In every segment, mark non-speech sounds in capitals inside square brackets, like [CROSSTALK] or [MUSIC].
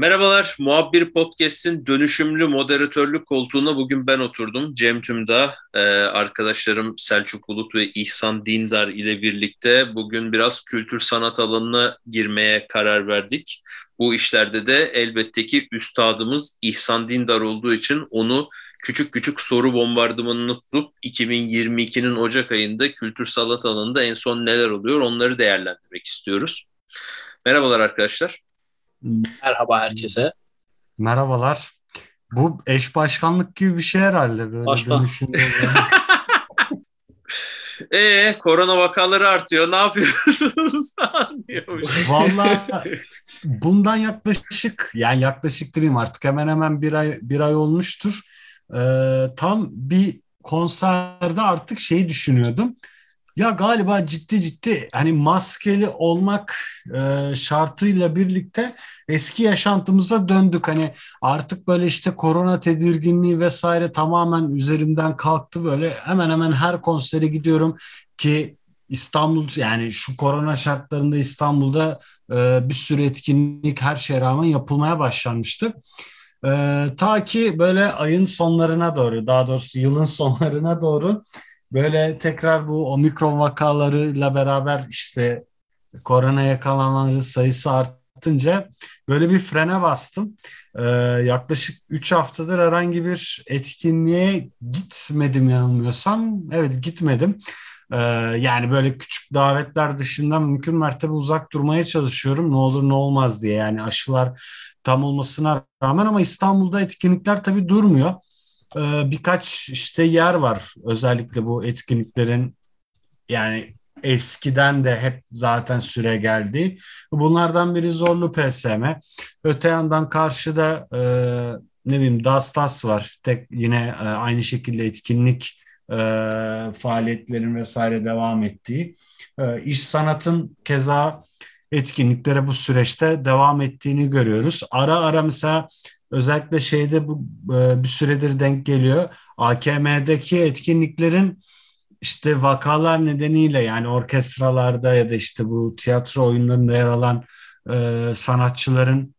Merhabalar, Muhabbir Podcast'in dönüşümlü moderatörlük koltuğuna bugün ben oturdum. Cem Tümda, e, arkadaşlarım Selçuk Bulut ve İhsan Dindar ile birlikte bugün biraz kültür sanat alanına girmeye karar verdik. Bu işlerde de elbette ki üstadımız İhsan Dindar olduğu için onu küçük küçük soru bombardımanını tutup 2022'nin Ocak ayında kültür sanat alanında en son neler oluyor onları değerlendirmek istiyoruz. Merhabalar arkadaşlar. Merhaba herkese. Merhabalar. Bu eş başkanlık gibi bir şey herhalde böyle Başkan. [LAUGHS] Ee, korona vakaları artıyor. Ne yapıyorsunuz? [LAUGHS] Vallahi [LAUGHS] bundan yaklaşık yani yaklaşık diyeyim artık hemen hemen bir ay bir ay olmuştur. Ee, tam bir konserde artık şeyi düşünüyordum. Ya galiba ciddi ciddi hani maskeli olmak e, şartıyla birlikte eski yaşantımıza döndük. Hani artık böyle işte korona tedirginliği vesaire tamamen üzerimden kalktı böyle. Hemen hemen her konsere gidiyorum ki İstanbul yani şu korona şartlarında İstanbul'da e, bir sürü etkinlik her şeye rağmen yapılmaya başlanmıştı. E, ta ki böyle ayın sonlarına doğru daha doğrusu yılın [LAUGHS] sonlarına doğru böyle tekrar bu omikron vakalarıyla beraber işte korona yakalananların sayısı arttınca böyle bir frene bastım. Ee, yaklaşık 3 haftadır herhangi bir etkinliğe gitmedim yanılmıyorsam. Evet gitmedim. Ee, yani böyle küçük davetler dışında mümkün mertebe uzak durmaya çalışıyorum. Ne olur ne olmaz diye yani aşılar tam olmasına rağmen ama İstanbul'da etkinlikler tabii durmuyor. Ee, birkaç işte yer var özellikle bu etkinliklerin yani eskiden de hep zaten süre geldi. Bunlardan biri Zorlu PSM. Öte yandan karşıda e, ne bileyim Dastas var. Tek yine e, aynı şekilde etkinlik e, faaliyetlerin vesaire devam ettiği. E, iş sanatın keza etkinliklere bu süreçte devam ettiğini görüyoruz. Ara ara mesela özellikle şeyde bu e, bir süredir denk geliyor. AKM'deki etkinliklerin işte vakalar nedeniyle yani orkestralarda ya da işte bu tiyatro oyunlarında yer alan e, sanatçıların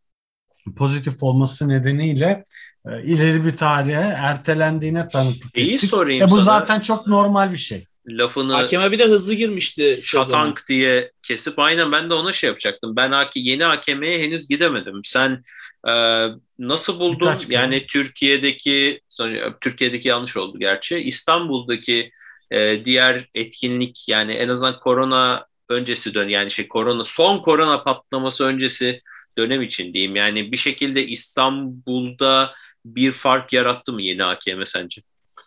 pozitif olması nedeniyle e, ileri bir tarihe ertelendiğine tanıklık İyi ettik. sorayım E, bu sana. zaten çok normal bir şey. Lafını Hakeme bir de hızlı girmişti. şatank diye kesip aynen ben de ona şey yapacaktım. Ben haki, yeni hakemeye henüz gidemedim. Sen e, nasıl buldun? Birkaç yani Türkiye'deki sonra- Türkiye'deki yanlış oldu gerçi. İstanbul'daki e, diğer etkinlik yani en azından korona öncesi dön yani şey korona son korona patlaması öncesi dönem için diyeyim. Yani bir şekilde İstanbul'da bir fark yarattı mı yeni hakeme sence?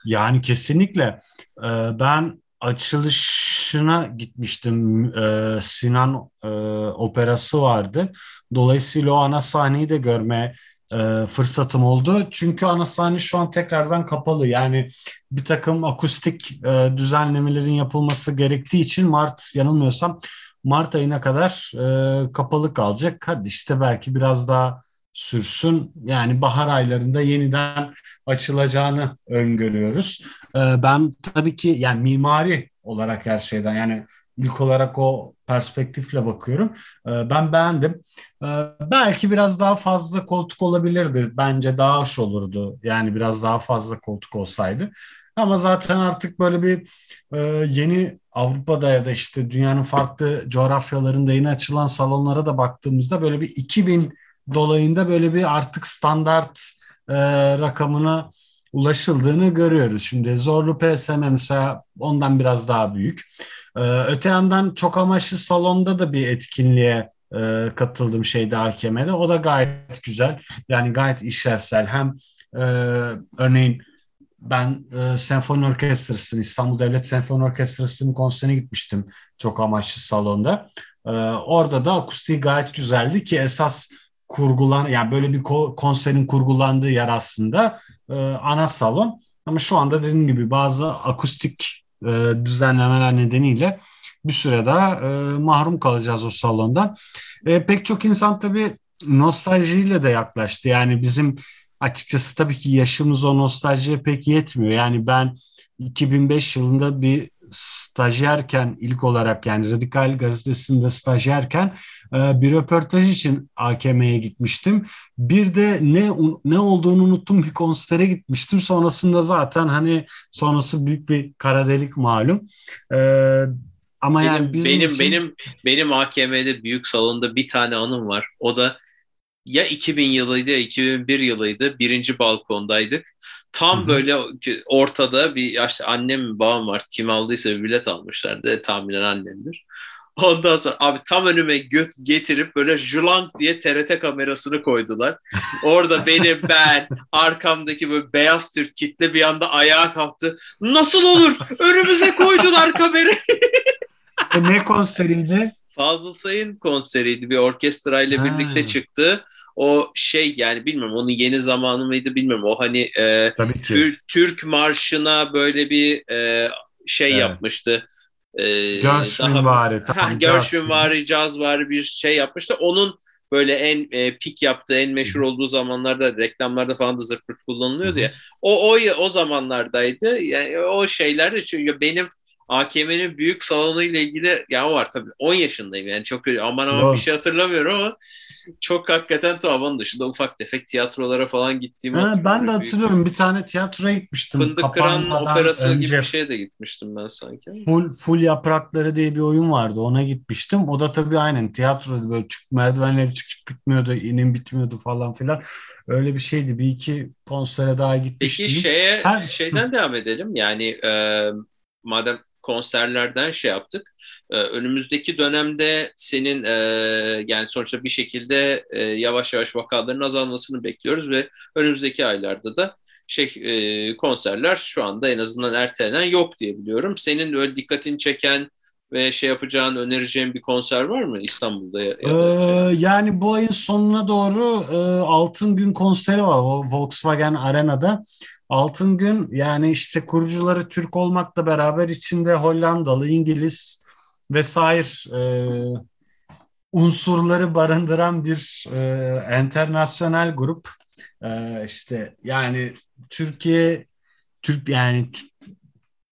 Yani kesinlikle. Ee, ben açılışına gitmiştim. Ee, Sinan e, operası vardı. Dolayısıyla o ana sahneyi de görme e, fırsatım oldu. Çünkü ana sahne şu an tekrardan kapalı. Yani bir takım akustik e, düzenlemelerin yapılması gerektiği için Mart yanılmıyorsam Mart ayına kadar e, kapalı kalacak. Hadi işte belki biraz daha sürsün. Yani bahar aylarında yeniden açılacağını öngörüyoruz. Ee, ben tabii ki yani mimari olarak her şeyden yani ilk olarak o perspektifle bakıyorum. Ee, ben beğendim. Ee, belki biraz daha fazla koltuk olabilirdi. Bence daha hoş olurdu. Yani biraz daha fazla koltuk olsaydı. Ama zaten artık böyle bir e, yeni Avrupa'da ya da işte dünyanın farklı coğrafyalarında yeni açılan salonlara da baktığımızda böyle bir 2000 dolayında böyle bir artık standart e, rakamına ulaşıldığını görüyoruz. Şimdi Zorlu PSM mesela ondan biraz daha büyük. Ee, öte yandan çok amaçlı salonda da bir etkinliğe e, katıldım şeyde AKM'de. O da gayet güzel. Yani gayet işlevsel. Hem e, örneğin ben e, senfoni orkestrasının İstanbul Devlet Senfoni Orkestrası'nın konserine gitmiştim çok amaçlı salonda. E, orada da akustiği gayet güzeldi ki esas kurgulan yani böyle bir ko- konserin kurgulandığı yer aslında e, ana salon. Ama şu anda dediğim gibi bazı akustik e, düzenlemeler nedeniyle bir süre daha e, mahrum kalacağız o salondan. E, pek çok insan tabii nostaljiyle de yaklaştı. Yani bizim açıkçası tabii ki yaşımız o nostaljiye pek yetmiyor. Yani ben 2005 yılında bir stajyerken ilk olarak yani Radikal gazetesinde stajyerken e, bir röportaj için AKM'ye gitmiştim. Bir de ne ne olduğunu unuttum bir konsere gitmiştim. Sonrasında zaten hani sonrası büyük bir kara delik malum. E, ama benim, yani bizim benim için... benim benim AKM'de büyük salonda bir tane anım var. O da ya 2000 yılıydı ya 2001 yılıydı. Birinci balkondaydık. Tam Hı-hı. böyle ortada bir yaşlı annem babam var. Kim aldıysa bir bilet almışlardı. Tahminen annemdir. Ondan sonra abi tam önüme göt getirip böyle julank diye TRT kamerasını koydular. Orada [LAUGHS] beni ben arkamdaki böyle beyaz Türk kitle bir anda ayağa kalktı. Nasıl olur? Önümüze koydular kamerayı. E, ne konseriydi? Fazıl Say'ın konseriydi. Bir orkestra ile birlikte çıktı o şey yani bilmiyorum onun yeni zamanı mıydı bilmiyorum. O hani e. Türk, Türk marşına böyle bir e, şey evet. yapmıştı. E, Gershwinvari. Tamam, Gershwinvari, caz var bir şey yapmıştı. Onun böyle en e, pik yaptığı, en meşhur olduğu zamanlarda reklamlarda falan da zırt kullanılıyordu ya. O, o o zamanlardaydı. Yani o şeylerde çünkü benim AKM'nin büyük salonu ile ilgili ya var tabii 10 yaşındayım yani çok aman aman bir şey hatırlamıyorum ama çok hakikaten tuhaf. Onun dışında ufak tefek tiyatrolara falan gittiğimi ha, Ben de hatırlıyorum. Büyük. Bir tane tiyatroya gitmiştim. Fındık Kıran operası önce. gibi bir şeye de gitmiştim ben sanki. Full, full Yaprakları diye bir oyun vardı. Ona gitmiştim. O da tabii aynen tiyatroda böyle çık, merdivenleri çık çık bitmiyordu. inin bitmiyordu falan filan. Öyle bir şeydi. Bir iki konsere daha gitmiştim. Peki şeye, Her... şeyden devam edelim. Yani e, madem konserlerden şey yaptık. Ee, önümüzdeki dönemde senin e, yani sonuçta bir şekilde e, yavaş yavaş vakaların azalmasını bekliyoruz ve önümüzdeki aylarda da şey e, konserler şu anda en azından ertelenen yok diye biliyorum. Senin öyle dikkatini çeken ve şey yapacağın, önereceğin bir konser var mı İstanbul'da? Ya, ee, yani bu ayın sonuna doğru e, Altın Gün konseri var o Volkswagen Arena'da. Altın Gün yani işte kurucuları Türk olmakla beraber içinde Hollandalı, İngiliz vesaire e, unsurları barındıran bir e, internasyonel grup. E, işte yani Türkiye Türk yani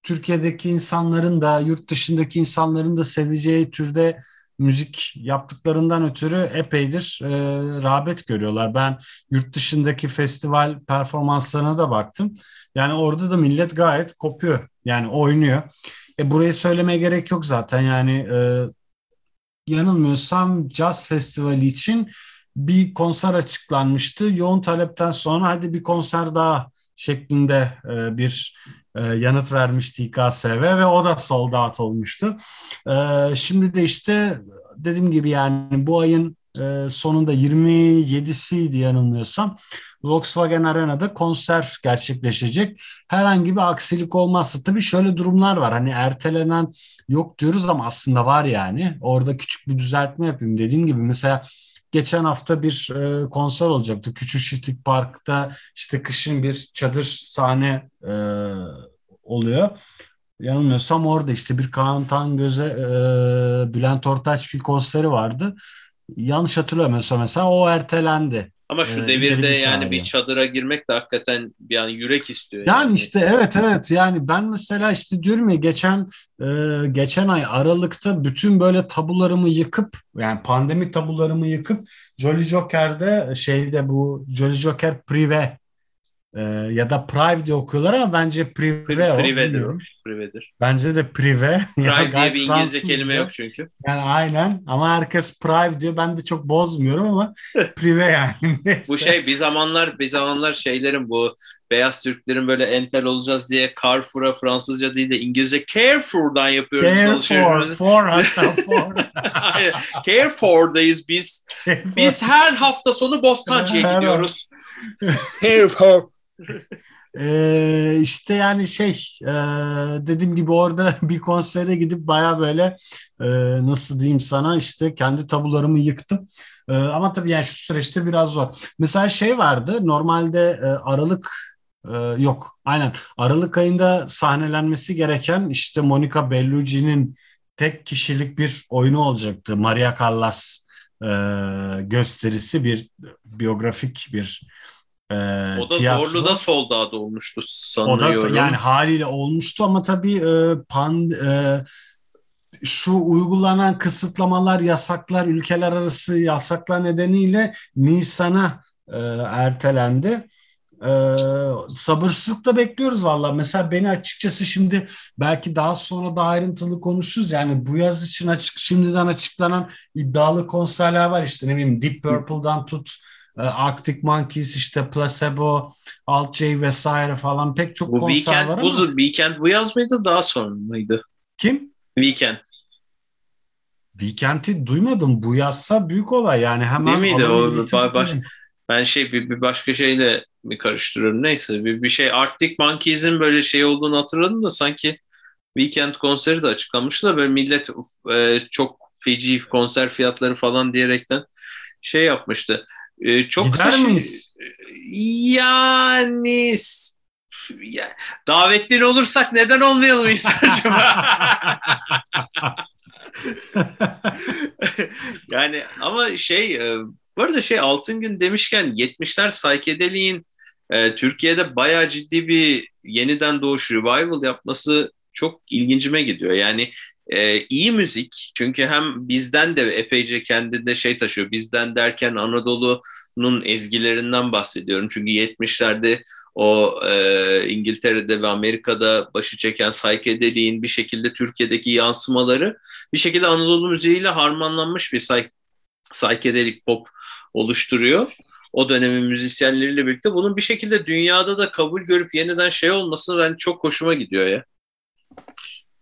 Türkiye'deki insanların da yurt dışındaki insanların da seveceği türde müzik yaptıklarından ötürü epeydir e, rağbet görüyorlar. Ben yurt dışındaki festival performanslarına da baktım. Yani orada da millet gayet kopuyor. Yani oynuyor. E, burayı söylemeye gerek yok zaten. Yani e, yanılmıyorsam Jazz Festivali için bir konser açıklanmıştı. Yoğun talepten sonra hadi bir konser daha şeklinde e, bir e, yanıt vermişti İKSV ve o da sold out olmuştu. E, şimdi de işte dediğim gibi yani bu ayın e, sonunda 27'siydi yanılmıyorsam Volkswagen Arena'da konser gerçekleşecek. Herhangi bir aksilik olmazsa tabii şöyle durumlar var. Hani ertelenen yok diyoruz ama aslında var yani. Orada küçük bir düzeltme yapayım. Dediğim gibi mesela geçen hafta bir e, konser olacaktı. Küçük Şişlik Park'ta işte kışın bir çadır sahne e, oluyor. Yanılmıyorsam orada işte bir Kaan Tangöz'e e, Bülent Ortaç bir konseri vardı. Yanlış hatırlamıyorsam mesela o ertelendi. Ama şu ee, devirde yani bir çadıra girmek de hakikaten yani yürek istiyor. Yani, yani işte evet evet yani ben mesela işte diyorum ya geçen e, geçen ay Aralık'ta bütün böyle tabularımı yıkıp yani pandemi tabularımı yıkıp Jolly Joker'de şeyde bu Jolly Joker Prive e, ya da Prive diye okuyorlar ama bence Prive Pri, o. Prive'dir. Prive'dir. Bence de Prive. [LAUGHS] Prive diye bir İngilizce kelime yok çünkü. Yani aynen ama herkes Prive diyor. Ben de çok bozmuyorum ama Prive yani. [LAUGHS] bu şey bir zamanlar bir zamanlar şeylerin bu beyaz Türklerin böyle entel olacağız diye Carrefour'a Fransızca değil de İngilizce Carrefour'dan yapıyoruz Carrefour, for hatta [LAUGHS] for. Carrefour'dayız biz. Biz her hafta sonu Bostancı'ya gidiyoruz. Carrefour [LAUGHS] ee, işte yani şey e, dediğim gibi orada [LAUGHS] bir konsere gidip baya böyle e, nasıl diyeyim sana işte kendi tabularımı yıktım. E, ama tabii yani şu süreçte biraz zor. Mesela şey vardı normalde e, Aralık e, yok aynen Aralık ayında sahnelenmesi gereken işte Monica Bellucci'nin tek kişilik bir oyunu olacaktı. Maria Callas e, gösterisi bir biyografik bir e, O da tiyatro. Zorlu'da soldado olmuştu O sanıyorum. da yani haliyle olmuştu ama tabii e, pan e, şu uygulanan kısıtlamalar, yasaklar, ülkeler arası yasaklar nedeniyle Nisan'a e, ertelendi. E, sabırsızlıkla bekliyoruz valla. Mesela beni açıkçası şimdi belki daha sonra da ayrıntılı konuşuruz. Yani bu yaz için açık şimdiden açıklanan iddialı konserler var işte ne bileyim Deep Purple'dan tut Arctic Monkeys işte Placebo, Alt J vesaire falan pek çok bu konser weekend var bu, ama weekend bu yaz mıydı daha sonra mıydı? kim? Weekend. Weekend'i duymadım. Bu yazsa büyük olay yani hemen Değil miydi o? baş-. Ben şey bir, bir başka şeyle mi karıştırıyorum neyse bir, bir şey Arctic Monkeys'in böyle şey olduğunu hatırladım da sanki Weekend konseri de açıklamıştı da böyle millet e, çok feci konser fiyatları falan diyerekten şey yapmıştı. E, çok Gider kısa şey- miyiz? Yani s- ya, davetli olursak neden olmayalım İhsan'cığım? [LAUGHS] [LAUGHS] yani ama şey e, bu arada şey Altın Gün demişken 70'ler psychedelic'in e, Türkiye'de bayağı ciddi bir yeniden doğuş revival yapması çok ilgincime gidiyor. Yani e, iyi müzik çünkü hem bizden de epeyce kendinde şey taşıyor. Bizden derken Anadolu'nun ezgilerinden bahsediyorum. Çünkü 70'lerde o e, İngiltere'de ve Amerika'da başı çeken psychedelic'in bir şekilde Türkiye'deki yansımaları bir şekilde Anadolu müziğiyle harmanlanmış bir psy- psychedelic pop oluşturuyor. O dönemin müzisyenleriyle birlikte bunun bir şekilde dünyada da kabul görüp yeniden şey olması ben çok hoşuma gidiyor ya.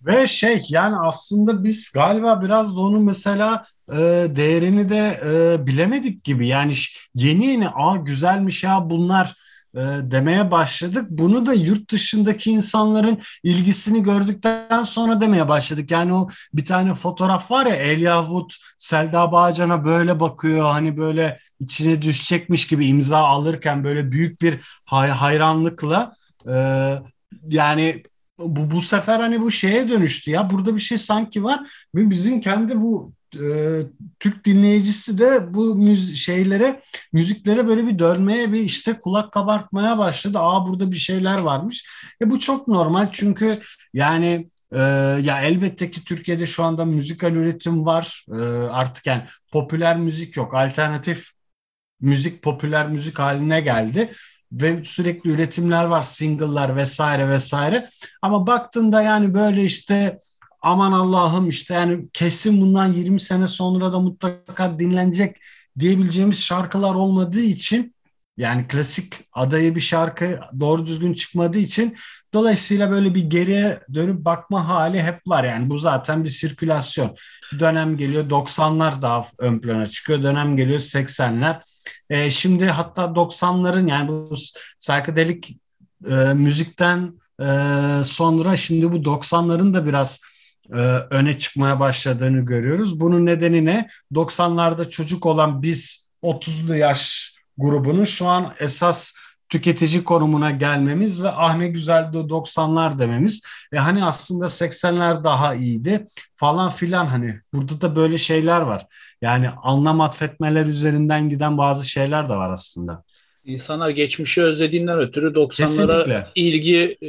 Ve şey yani aslında biz galiba biraz da onun mesela e, değerini de e, bilemedik gibi. Yani yeni yeni aa güzelmiş ya bunlar e, demeye başladık. Bunu da yurt dışındaki insanların ilgisini gördükten sonra demeye başladık. Yani o bir tane fotoğraf var ya Elijah Wood Selda Bağcan'a böyle bakıyor. Hani böyle içine düşecekmiş gibi imza alırken böyle büyük bir hay- hayranlıkla e, yani bu, bu sefer hani bu şeye dönüştü ya. Burada bir şey sanki var. Ve bizim kendi bu e, Türk dinleyicisi de bu müz şeylere, müziklere böyle bir dönmeye, bir işte kulak kabartmaya başladı. Aa burada bir şeyler varmış. E bu çok normal çünkü yani e, ya elbette ki Türkiye'de şu anda müzikal üretim var. E, artık yani popüler müzik yok. Alternatif müzik popüler müzik haline geldi ve sürekli üretimler var, single'lar vesaire vesaire. Ama baktığında yani böyle işte aman Allah'ım işte yani kesin bundan 20 sene sonra da mutlaka dinlenecek diyebileceğimiz şarkılar olmadığı için yani klasik adayı bir şarkı doğru düzgün çıkmadığı için dolayısıyla böyle bir geriye dönüp bakma hali hep var. Yani bu zaten bir sirkülasyon. Dönem geliyor 90'lar daha ön plana çıkıyor. Dönem geliyor 80'ler. E, şimdi hatta 90'ların yani bu psychedelic e, müzikten e, sonra şimdi bu 90'ların da biraz e, öne çıkmaya başladığını görüyoruz. Bunun nedeni ne? 90'larda çocuk olan biz 30'lu yaş grubunun şu an esas tüketici konumuna gelmemiz ve ah ne güzeldi 90'lar dememiz. E hani aslında 80'ler daha iyiydi falan filan hani burada da böyle şeyler var. Yani anlam atfetmeler üzerinden giden bazı şeyler de var aslında. İnsanlar geçmişi özlediğinden ötürü 90'lara Kesinlikle. ilgi e,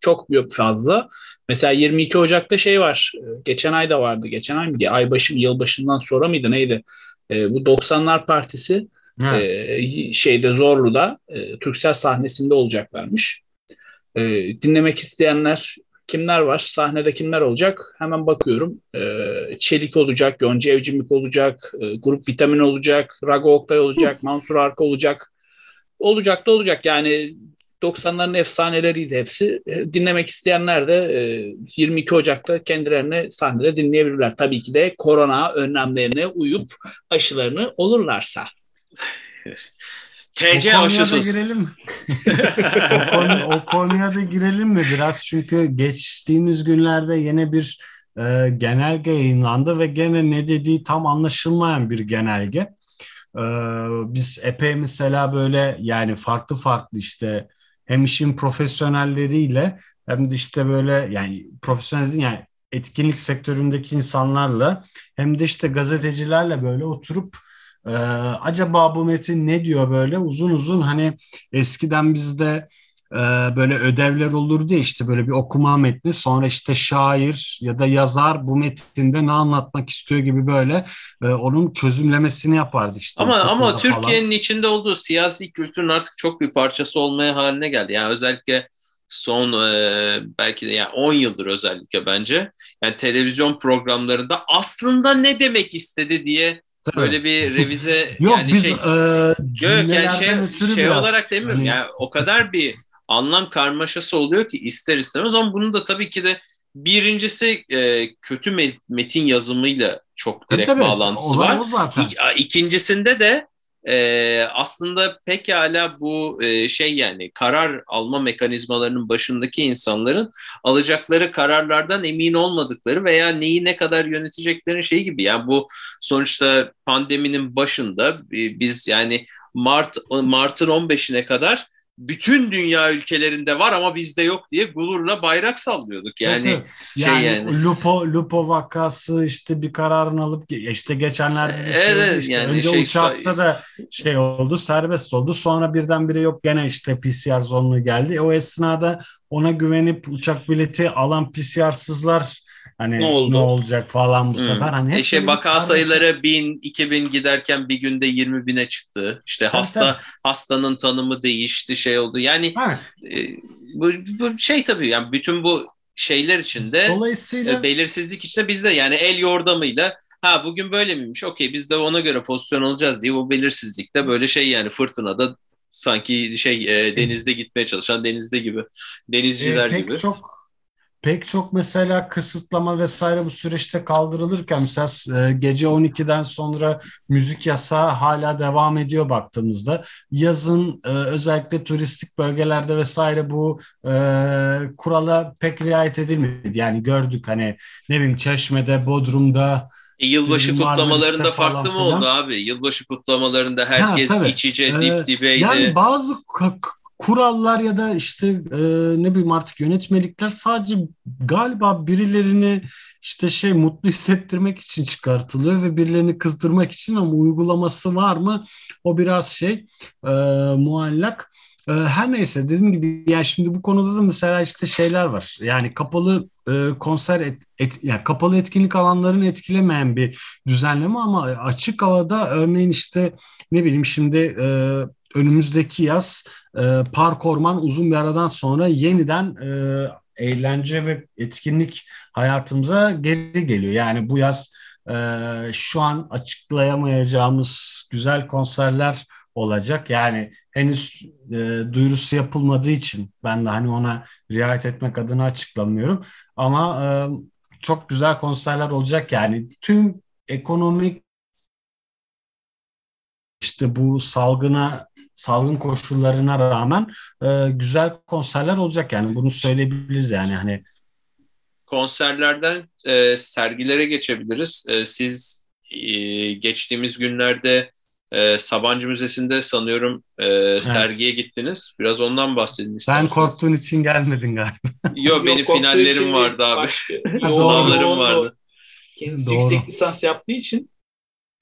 çok büyük fazla. Mesela 22 Ocak'ta şey var. e, Geçen ay da vardı. Geçen ay mıydı? Ay başı mı, yılbaşından sonra mıydı? Neydi? E, bu 90'lar Partisi Evet. e, şeyde Zorlu'da e, Türksel sahnesinde olacaklarmış. E, dinlemek isteyenler kimler var? Sahnede kimler olacak? Hemen bakıyorum. E, Çelik olacak, Yonca Evcimik olacak, e, Grup Vitamin olacak, Rago Oktay olacak, Mansur Arka olacak. Olacak da olacak. Yani 90'ların efsaneleriydi hepsi. E, dinlemek isteyenler de e, 22 Ocak'ta kendilerini sahnede dinleyebilirler. Tabii ki de korona önlemlerine uyup aşılarını olurlarsa. TC o konuya da aşısız. girelim. [LAUGHS] o, konu, o konuya da girelim mi biraz? Çünkü geçtiğimiz günlerde yine bir e, genelge yayınlandı ve gene ne dediği tam anlaşılmayan bir genelge. E, biz epey mesela böyle yani farklı farklı işte hem işin profesyonelleriyle hem de işte böyle yani profesyonel yani etkinlik sektöründeki insanlarla hem de işte gazetecilerle böyle oturup Ee, acaba bu metin ne diyor böyle uzun uzun hani eskiden bizde e, böyle ödevler olurdu ya işte böyle bir okuma metni sonra işte şair ya da yazar bu metinde ne anlatmak istiyor gibi böyle e, onun çözümlemesini yapardı işte. Ama ama Türkiye'nin içinde olduğu siyasi kültürün artık çok bir parçası olmaya haline geldi. Yani özellikle son e, belki de yani 10 yıldır özellikle bence. Yani televizyon programlarında aslında ne demek istedi diye Tabii. böyle bir revize [LAUGHS] Yok yani biz şey, e, yok, yani şey, şey olarak demiyorum. Hani... Yani o kadar bir anlam karmaşası oluyor ki ister istemez ama bunun da tabii ki de birincisi e, kötü metin yazımıyla çok direkt tabii, bağlantısı var. zaten. İk, ikincisinde de e, aslında pekala bu e, şey yani karar alma mekanizmalarının başındaki insanların alacakları kararlardan emin olmadıkları veya neyi ne kadar yöneteceklerin şeyi gibi. Yani bu sonuçta pandeminin başında e, biz yani Mart Mart'ın 15'ine kadar bütün dünya ülkelerinde var ama bizde yok diye gururla bayrak sallıyorduk. Yani evet, evet. şey yani, yani Lupo Lupo vakası işte bir kararını alıp işte geçenlerde şey evet, işte. Yani Önce şey, uçakta da şey oldu serbest oldu. Sonra birdenbire yok gene işte PCR zorunlu geldi. O esnada ona güvenip uçak bileti alan PCR'sızlar Hani ne, oldu? ne olacak falan bu hmm. sefer. Hani hep e vaka kardeşim. sayıları bin, iki bin giderken bir günde yirmi bine çıktı. İşte tabii, hasta tabii. hastanın tanımı değişti, şey oldu. Yani e, bu, bu şey tabii yani bütün bu şeyler içinde Dolayısıyla e, belirsizlik içinde bizde yani el yordamıyla ha bugün böyle miymiş okey biz de ona göre pozisyon alacağız diye bu belirsizlikte böyle şey yani fırtınada sanki şey e, denizde gitmeye çalışan denizde gibi denizciler e, pek gibi. Çok pek çok mesela kısıtlama vesaire bu süreçte kaldırılırken mesela e, gece 12'den sonra müzik yasağı hala devam ediyor baktığımızda. Yazın e, özellikle turistik bölgelerde vesaire bu e, kurala pek riayet edilmedi. Yani gördük hani ne bileyim Çeşme'de, Bodrum'da, e, yılbaşı kutlamalarında farklı mı oldu abi? Yılbaşı kutlamalarında herkes ha, iç içe dip dibeydi. Yani bazı kurallar ya da işte e, ne bileyim artık yönetmelikler sadece galiba birilerini işte şey mutlu hissettirmek için çıkartılıyor ve birilerini kızdırmak için ama uygulaması var mı o biraz şey e, muallak. E, her neyse dediğim gibi yani şimdi bu konuda da mesela işte şeyler var. Yani kapalı e, konser et, et, yani kapalı etkinlik alanlarını etkilemeyen bir düzenleme ama açık havada örneğin işte ne bileyim şimdi e, önümüzdeki yaz e, park orman uzun bir aradan sonra yeniden e, eğlence ve etkinlik hayatımıza geri geliyor. Yani bu yaz e, şu an açıklayamayacağımız güzel konserler olacak. Yani henüz e, duyurusu yapılmadığı için ben de hani ona riayet etmek adına açıklamıyorum. Ama e, çok güzel konserler olacak yani tüm ekonomik işte bu salgına salgın koşullarına rağmen e, güzel konserler olacak yani bunu söyleyebiliriz yani hani konserlerden e, sergilere geçebiliriz. E, siz e, geçtiğimiz günlerde e, Sabancı Müzesi'nde sanıyorum e, evet. sergiye gittiniz. Biraz ondan bahsedin isterseniz. Sen korktuğun için gelmedin galiba. [LAUGHS] Yok benim finallerim vardı abi. [LAUGHS] Sınavlarım vardı. Kendisi yüksek lisans yaptığı için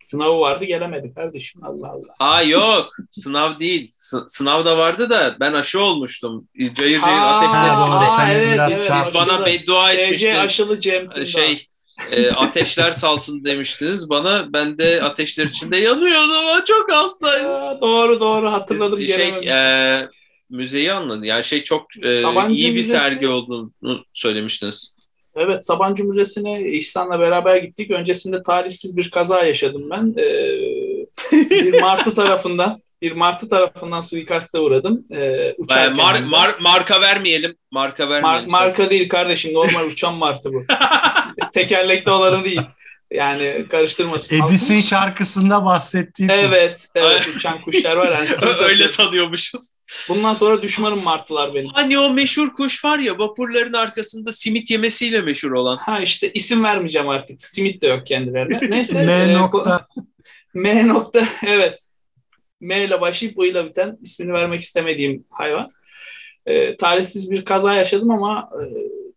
Sınavı vardı gelemedi kardeşim Allah Allah. Aa yok sınav değil. S- sınav da vardı da ben aşı olmuştum. Cayır cayır aa, ateşler içinde. Aa, evet, evet, Siz bana beddua etmiştiniz. aşılı Cem Şey e, ateşler salsın demiştiniz bana. Ben de ateşler içinde yanıyordum ama çok hastaydım. Aa, doğru doğru hatırladım. Siz, şey, e, müzeyi anladım. Yani şey çok e, iyi bir Müzesi... sergi olduğunu söylemiştiniz. Evet, Sabancı Müzesi'ne İhsan'la beraber gittik. Öncesinde talihsiz bir kaza yaşadım ben. Ee, [LAUGHS] bir martı tarafından bir martı tarafından suikaste uğradım. Ee, uçarken mar, mar, marka vermeyelim. Marka vermeyelim. Mar, marka değil kardeşim. Normal uçan martı bu. [LAUGHS] Tekerlekli olanı değil. Yani karıştırmasın. Edison şarkısında bahsettiği. Evet, evet uçan kuşlar var. Yani [LAUGHS] Öyle tanıyormuşuz. Bundan sonra düşmanım martılar benim. Hani o meşhur kuş var ya vapurların arkasında simit yemesiyle meşhur olan. Ha işte isim vermeyeceğim artık. Simit de yok kendilerine. [LAUGHS] Neyse. M e, nokta. [LAUGHS] M nokta evet. M ile başlayıp U ile biten ismini vermek istemediğim hayvan. E, talihsiz bir kaza yaşadım ama e,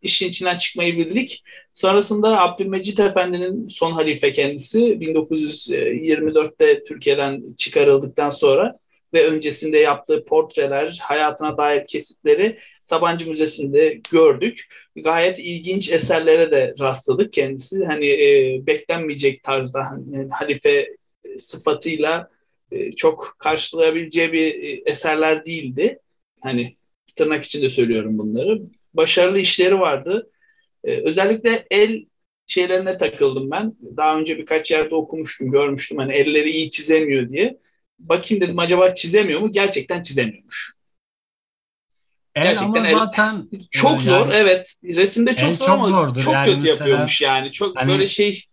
işin içinden çıkmayı bildik. Sonrasında Abdülmecit Efendi'nin son halife kendisi 1924'te Türkiye'den çıkarıldıktan sonra ve öncesinde yaptığı portreler, hayatına dair kesitleri Sabancı Müzesi'nde gördük. Gayet ilginç eserlere de rastladık kendisi. Hani e, beklenmeyecek tarzda hani, halife sıfatıyla e, çok karşılayabileceği bir e, eserler değildi. Hani tırnak içinde söylüyorum bunları. Başarılı işleri vardı. E, özellikle el şeylerine takıldım ben. Daha önce birkaç yerde okumuştum, görmüştüm. Hani elleri iyi çizemiyor diye. Bakayım dedim acaba çizemiyor mu? Gerçekten çizemiyormuş. El Gerçekten ama el, zaten [LAUGHS] çok yani, zor evet. Resimde çok zor çok ama zordur. çok yani kötü mesela, yapıyormuş yani. Çok hani, böyle şey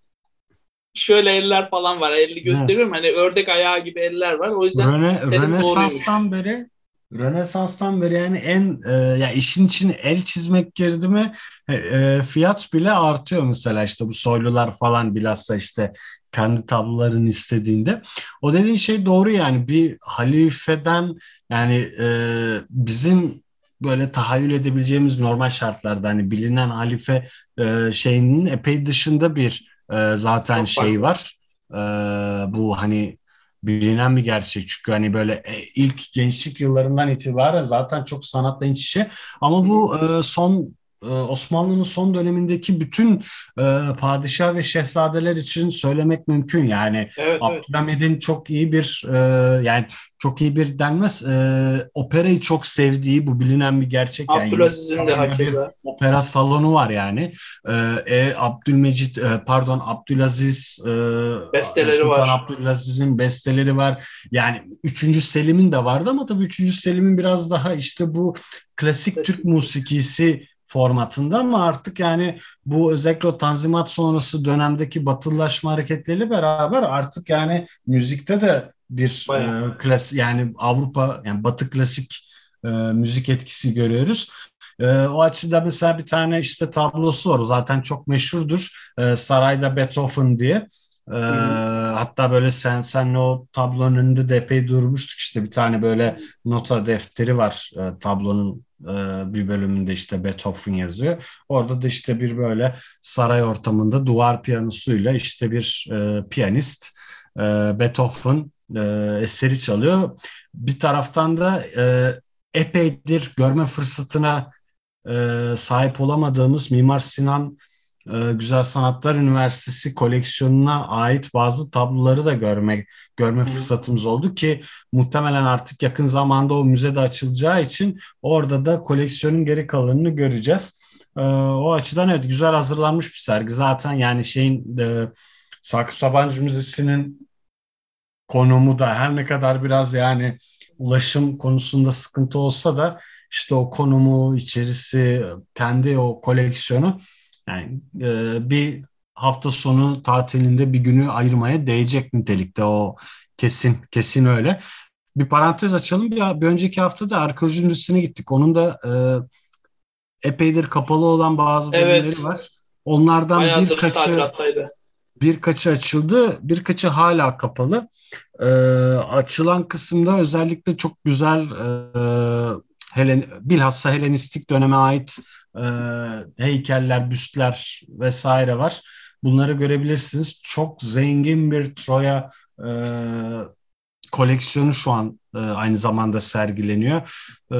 şöyle eller falan var. Elli gösteriyorum. Evet. Hani ördek ayağı gibi eller var. O yüzden Röne, Rönesans'tan beri Rönesans'tan beri yani en e, ya işin için el çizmek girdi mi e, e, fiyat bile artıyor mesela işte bu soylular falan bilhassa işte kendi tablolarını istediğinde. O dediğin şey doğru yani bir halifeden yani e, bizim böyle tahayyül edebileceğimiz normal şartlarda hani bilinen halife e, şeyinin epey dışında bir e, zaten Çok şey var. E, bu hani bilinen bir gerçek. Çünkü hani böyle e, ilk gençlik yıllarından itibaren zaten çok sanatla iç içe. Ama bu e, son Osmanlı'nın son dönemindeki bütün e, padişah ve şehzadeler için söylemek mümkün yani evet, Abdülhamid'in evet. çok iyi bir e, yani çok iyi bir denmez e, operayı çok sevdiği bu bilinen bir gerçek yani Abdülaziz'in de hakeza opera salonu var yani e, Abdülmecit pardon Abdülaziz besteleri Sultan var. Abdülaziz'in besteleri var yani 3. Selim'in de vardı ama tabii 3. Selim'in biraz daha işte bu klasik, klasik. Türk musikisi formatında ama artık yani bu özellikle o Tanzimat sonrası dönemdeki batılılaşma hareketleriyle beraber artık yani müzikte de bir e, klas yani Avrupa yani Batı klasik e, müzik etkisi görüyoruz. E, o açıdan mesela bir tane işte tablosu var. Zaten çok meşhurdur. E, Sarayda Beethoven diye. E, hatta böyle sen senle o tablonun önünde de epey durmuştuk işte bir tane böyle nota defteri var e, tablonun e, bir bölümünde işte Beethoven yazıyor. Orada da işte bir böyle saray ortamında duvar piyanosuyla işte bir e, piyanist e, Beethoven e, eseri çalıyor. Bir taraftan da e, epeydir görme fırsatına e, sahip olamadığımız Mimar Sinan e, Güzel Sanatlar Üniversitesi koleksiyonuna ait bazı tabloları da görme görme fırsatımız oldu ki muhtemelen artık yakın zamanda o müzede açılacağı için orada da koleksiyonun geri kalanını göreceğiz. E, o açıdan evet güzel hazırlanmış bir sergi. Zaten yani şeyin e, Sakıp Sabancı Müzesi'nin konumu da her ne kadar biraz yani ulaşım konusunda sıkıntı olsa da işte o konumu, içerisi, kendi o koleksiyonu yani e, bir hafta sonu tatilinde bir günü ayırmaya değecek nitelikte o kesin kesin öyle. Bir parantez açalım. Bir, bir önceki hafta da arkeoloji müzesine gittik. Onun da e, epeydir kapalı olan bazı bölümleri evet. var. Onlardan Bayağıdır birkaçı birkaçı açıldı, birkaçı hala kapalı. E, açılan kısımda özellikle çok güzel e, Helen, bilhassa Helenistik döneme ait e, heykeller, büstler vesaire var. Bunları görebilirsiniz. Çok zengin bir Troya e, koleksiyonu şu an e, aynı zamanda sergileniyor. E,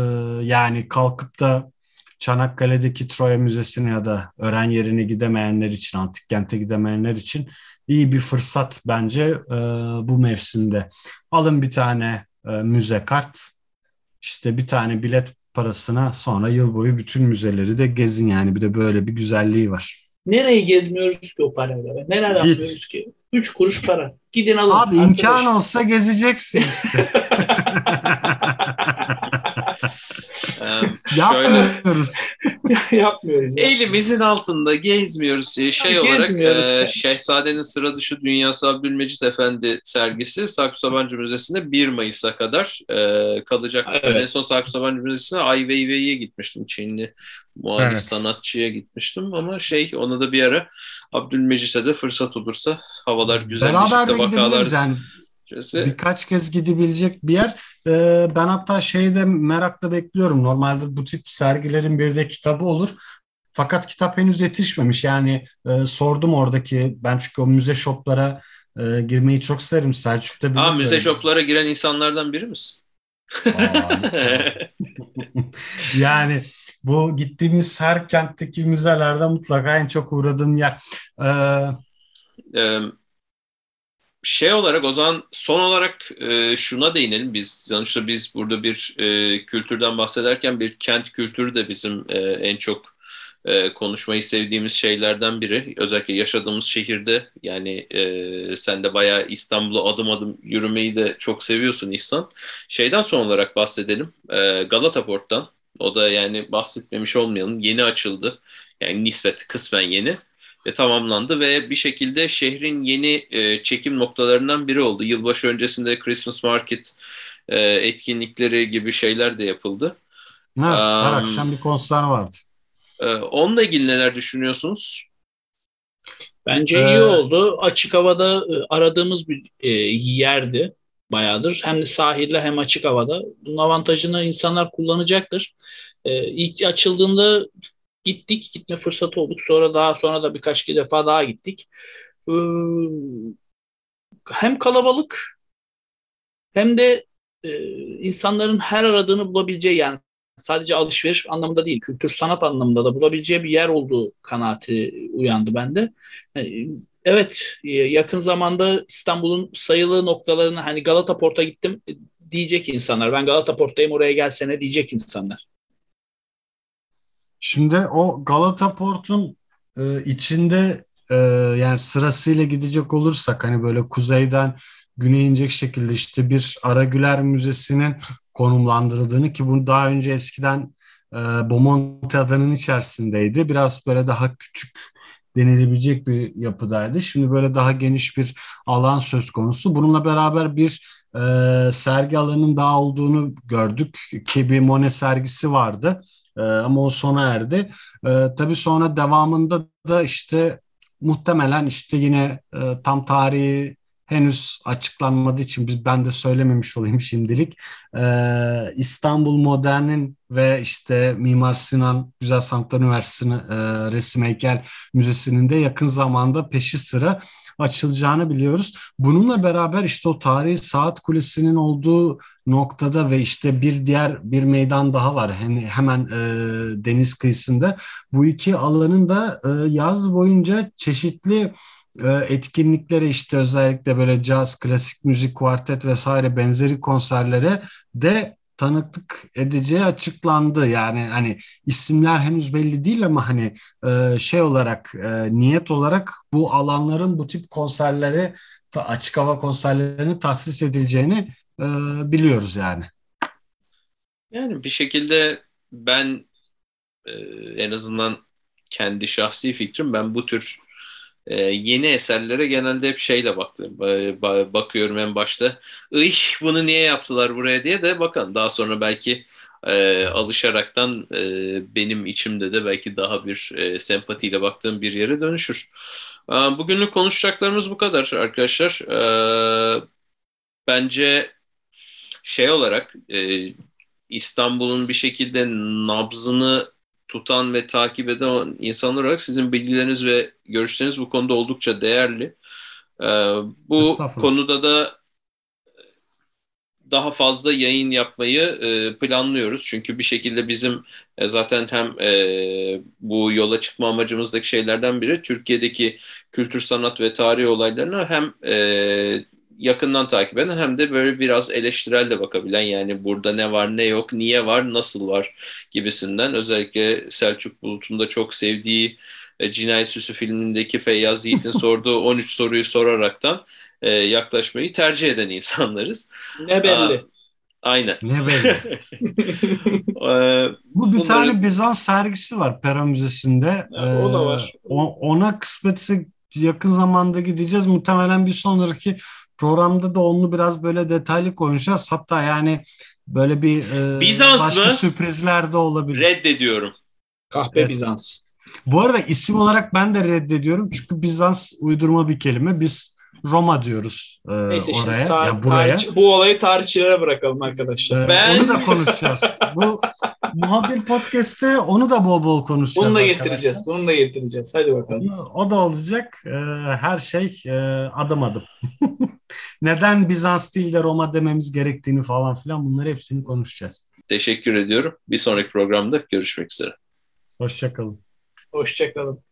yani kalkıp da Çanakkale'deki Troya Müzesi'ne ya da öğren yerine gidemeyenler için, antik kente gidemeyenler için iyi bir fırsat bence e, bu mevsimde. Alın bir tane e, müze kart, işte bir tane bilet parasına sonra yıl boyu bütün müzeleri de gezin yani. Bir de böyle bir güzelliği var. Nereyi gezmiyoruz ki o parayla? Neler Hiç. yapmıyoruz ki? Üç kuruş para. Gidin alın. Abi arkadaş. imkan olsa gezeceksin işte. [LAUGHS] [LAUGHS] [LAUGHS] Yapmıyoruz. Yapmıyoruz. Ya. Elimizin altında gezmiyoruz. Ee, şey yani olarak e, Şehzadenin Sıra Dışı Dünyası Abdülmecit Efendi sergisi Saksı Sabancı Müzesi'nde 1 Mayıs'a kadar e, kalacak. Evet. En son Saksı Sabancı Müzesi'ne Ai Weiwei'ye gitmiştim. Çinli muhalif evet. sanatçıya gitmiştim ama şey ona da bir ara Abdülmecit'e de fırsat olursa havalar güzel Beraber de vakalar yani. Birkaç kez gidebilecek bir yer. Ee, ben hatta şeyde merakla bekliyorum. Normalde bu tip sergilerin bir de kitabı olur. Fakat kitap henüz yetişmemiş. Yani e, sordum oradaki ben çünkü o müze shoplara e, girmeyi çok severim. Selçuk'ta Aa, müze shoplara giren insanlardan biri misin? [LAUGHS] yani bu gittiğimiz her kentteki müzelerde mutlaka en çok uğradığım yer. Ee, ee, şey olarak o zaman son olarak e, şuna değinelim. Biz sonuçta biz burada bir e, kültürden bahsederken bir kent kültürü de bizim e, en çok e, konuşmayı sevdiğimiz şeylerden biri. Özellikle yaşadığımız şehirde yani e, sen de bayağı İstanbul'a adım adım yürümeyi de çok seviyorsun İhsan. Şeyden son olarak bahsedelim. E, Galata Port'tan. O da yani bahsetmemiş olmayalım. Yeni açıldı. Yani nispet kısmen yeni ve tamamlandı ve bir şekilde şehrin yeni e, çekim noktalarından biri oldu. Yılbaşı öncesinde Christmas Market e, etkinlikleri gibi şeyler de yapıldı. Evet, her um, akşam bir konser vardı. E, onunla ilgili neler düşünüyorsunuz? Bence ee, iyi oldu. Açık havada e, aradığımız bir e, yerdi bayağıdır. Hem de sahilde hem açık havada. Bunun avantajını insanlar kullanacaktır. E, ilk açıldığında gittik. Gitme fırsatı olduk. Sonra daha sonra da birkaç defa daha gittik. Ee, hem kalabalık hem de e, insanların her aradığını bulabileceği yani sadece alışveriş anlamında değil, kültür sanat anlamında da bulabileceği bir yer olduğu kanaati uyandı bende. evet, yakın zamanda İstanbul'un sayılı noktalarını hani Galata Port'a gittim diyecek insanlar. Ben Galata Port'tayım oraya gelsene diyecek insanlar. Şimdi o Galata Port'un e, içinde e, yani sırasıyla gidecek olursak hani böyle kuzeyden güneye inecek şekilde işte bir Aragüler Müzesi'nin konumlandırıldığını ki bunu daha önce eskiden e, Bomonti adanın içerisindeydi. Biraz böyle daha küçük denilebilecek bir yapıdaydı. Şimdi böyle daha geniş bir alan söz konusu. Bununla beraber bir e, sergi alanının daha olduğunu gördük ki bir Monet sergisi vardı. E, ama o sona erdi. E, tabii sonra devamında da işte muhtemelen işte yine e, tam tarihi henüz açıklanmadığı için biz ben de söylememiş olayım şimdilik. Ee, İstanbul Modern'in ve işte Mimar Sinan Güzel Sanatlar Üniversitesi e, Resim Heykel Müzesi'nin de yakın zamanda peşi sıra açılacağını biliyoruz. Bununla beraber işte o tarihi saat kulesinin olduğu noktada ve işte bir diğer bir meydan daha var hem, hemen e, deniz kıyısında. Bu iki alanın da e, yaz boyunca çeşitli etkinliklere işte özellikle böyle caz, klasik müzik, kuartet vesaire benzeri konserlere de tanıklık edeceği açıklandı. Yani hani isimler henüz belli değil ama hani e, şey olarak e, niyet olarak bu alanların bu tip konserleri açık hava konserlerini tahsis edileceğini e, biliyoruz yani. Yani bir şekilde ben en azından kendi şahsi fikrim ben bu tür e, yeni eserlere genelde hep şeyle baktım. E, bakıyorum en başta. Iş bunu niye yaptılar buraya diye de bakalım. Daha sonra belki e, alışaraktan e, benim içimde de belki daha bir e, sempatiyle baktığım bir yere dönüşür. E, bugünlük konuşacaklarımız bu kadar arkadaşlar. E, bence şey olarak e, İstanbul'un bir şekilde nabzını tutan ve takip eden insanlar olarak sizin bilgileriniz ve görüşleriniz bu konuda oldukça değerli. Ee, bu konuda da daha fazla yayın yapmayı e, planlıyoruz. Çünkü bir şekilde bizim e, zaten hem e, bu yola çıkma amacımızdaki şeylerden biri Türkiye'deki kültür, sanat ve tarih olaylarına hem e, yakından takip eden hem de böyle biraz eleştirel de bakabilen yani burada ne var ne yok, niye var, nasıl var gibisinden özellikle Selçuk Bulut'un da çok sevdiği e, Cinayet Süsü filmindeki Feyyaz Yiğit'in [LAUGHS] sorduğu 13 soruyu soraraktan e, yaklaşmayı tercih eden insanlarız. Ne belli. Aa, aynen. Ne belli. ee, [LAUGHS] Bu bir bunları... tane Bizans sergisi var Pera Müzesi'nde. Ya, o da var. Ee, ona kısmetse yakın zamanda gideceğiz. Muhtemelen bir sonraki programda da onu biraz böyle detaylı konuşacağız. Hatta yani böyle bir e, Bizans başka mı? sürprizler de olabilir. Reddediyorum. Kahpe evet. Bizans. Bu arada isim olarak ben de reddediyorum. Çünkü Bizans uydurma bir kelime. Biz Roma diyoruz e, Neyse şimdi oraya tar- ya buraya. tarih- bu olayı tarihçilere bırakalım arkadaşlar. Ee, Ben- Onu da konuşacağız. Bu [LAUGHS] muhabir podcast'te onu da bol bol konuşacağız. Bunu da arkadaşlar. getireceğiz. Bunu da getireceğiz. Hadi bakalım. O da olacak. Ee, her şey e, adım adım. [LAUGHS] Neden Bizans değil de Roma dememiz gerektiğini falan filan bunları hepsini konuşacağız. Teşekkür ediyorum. Bir sonraki programda görüşmek üzere. Hoşçakalın. Hoşçakalın.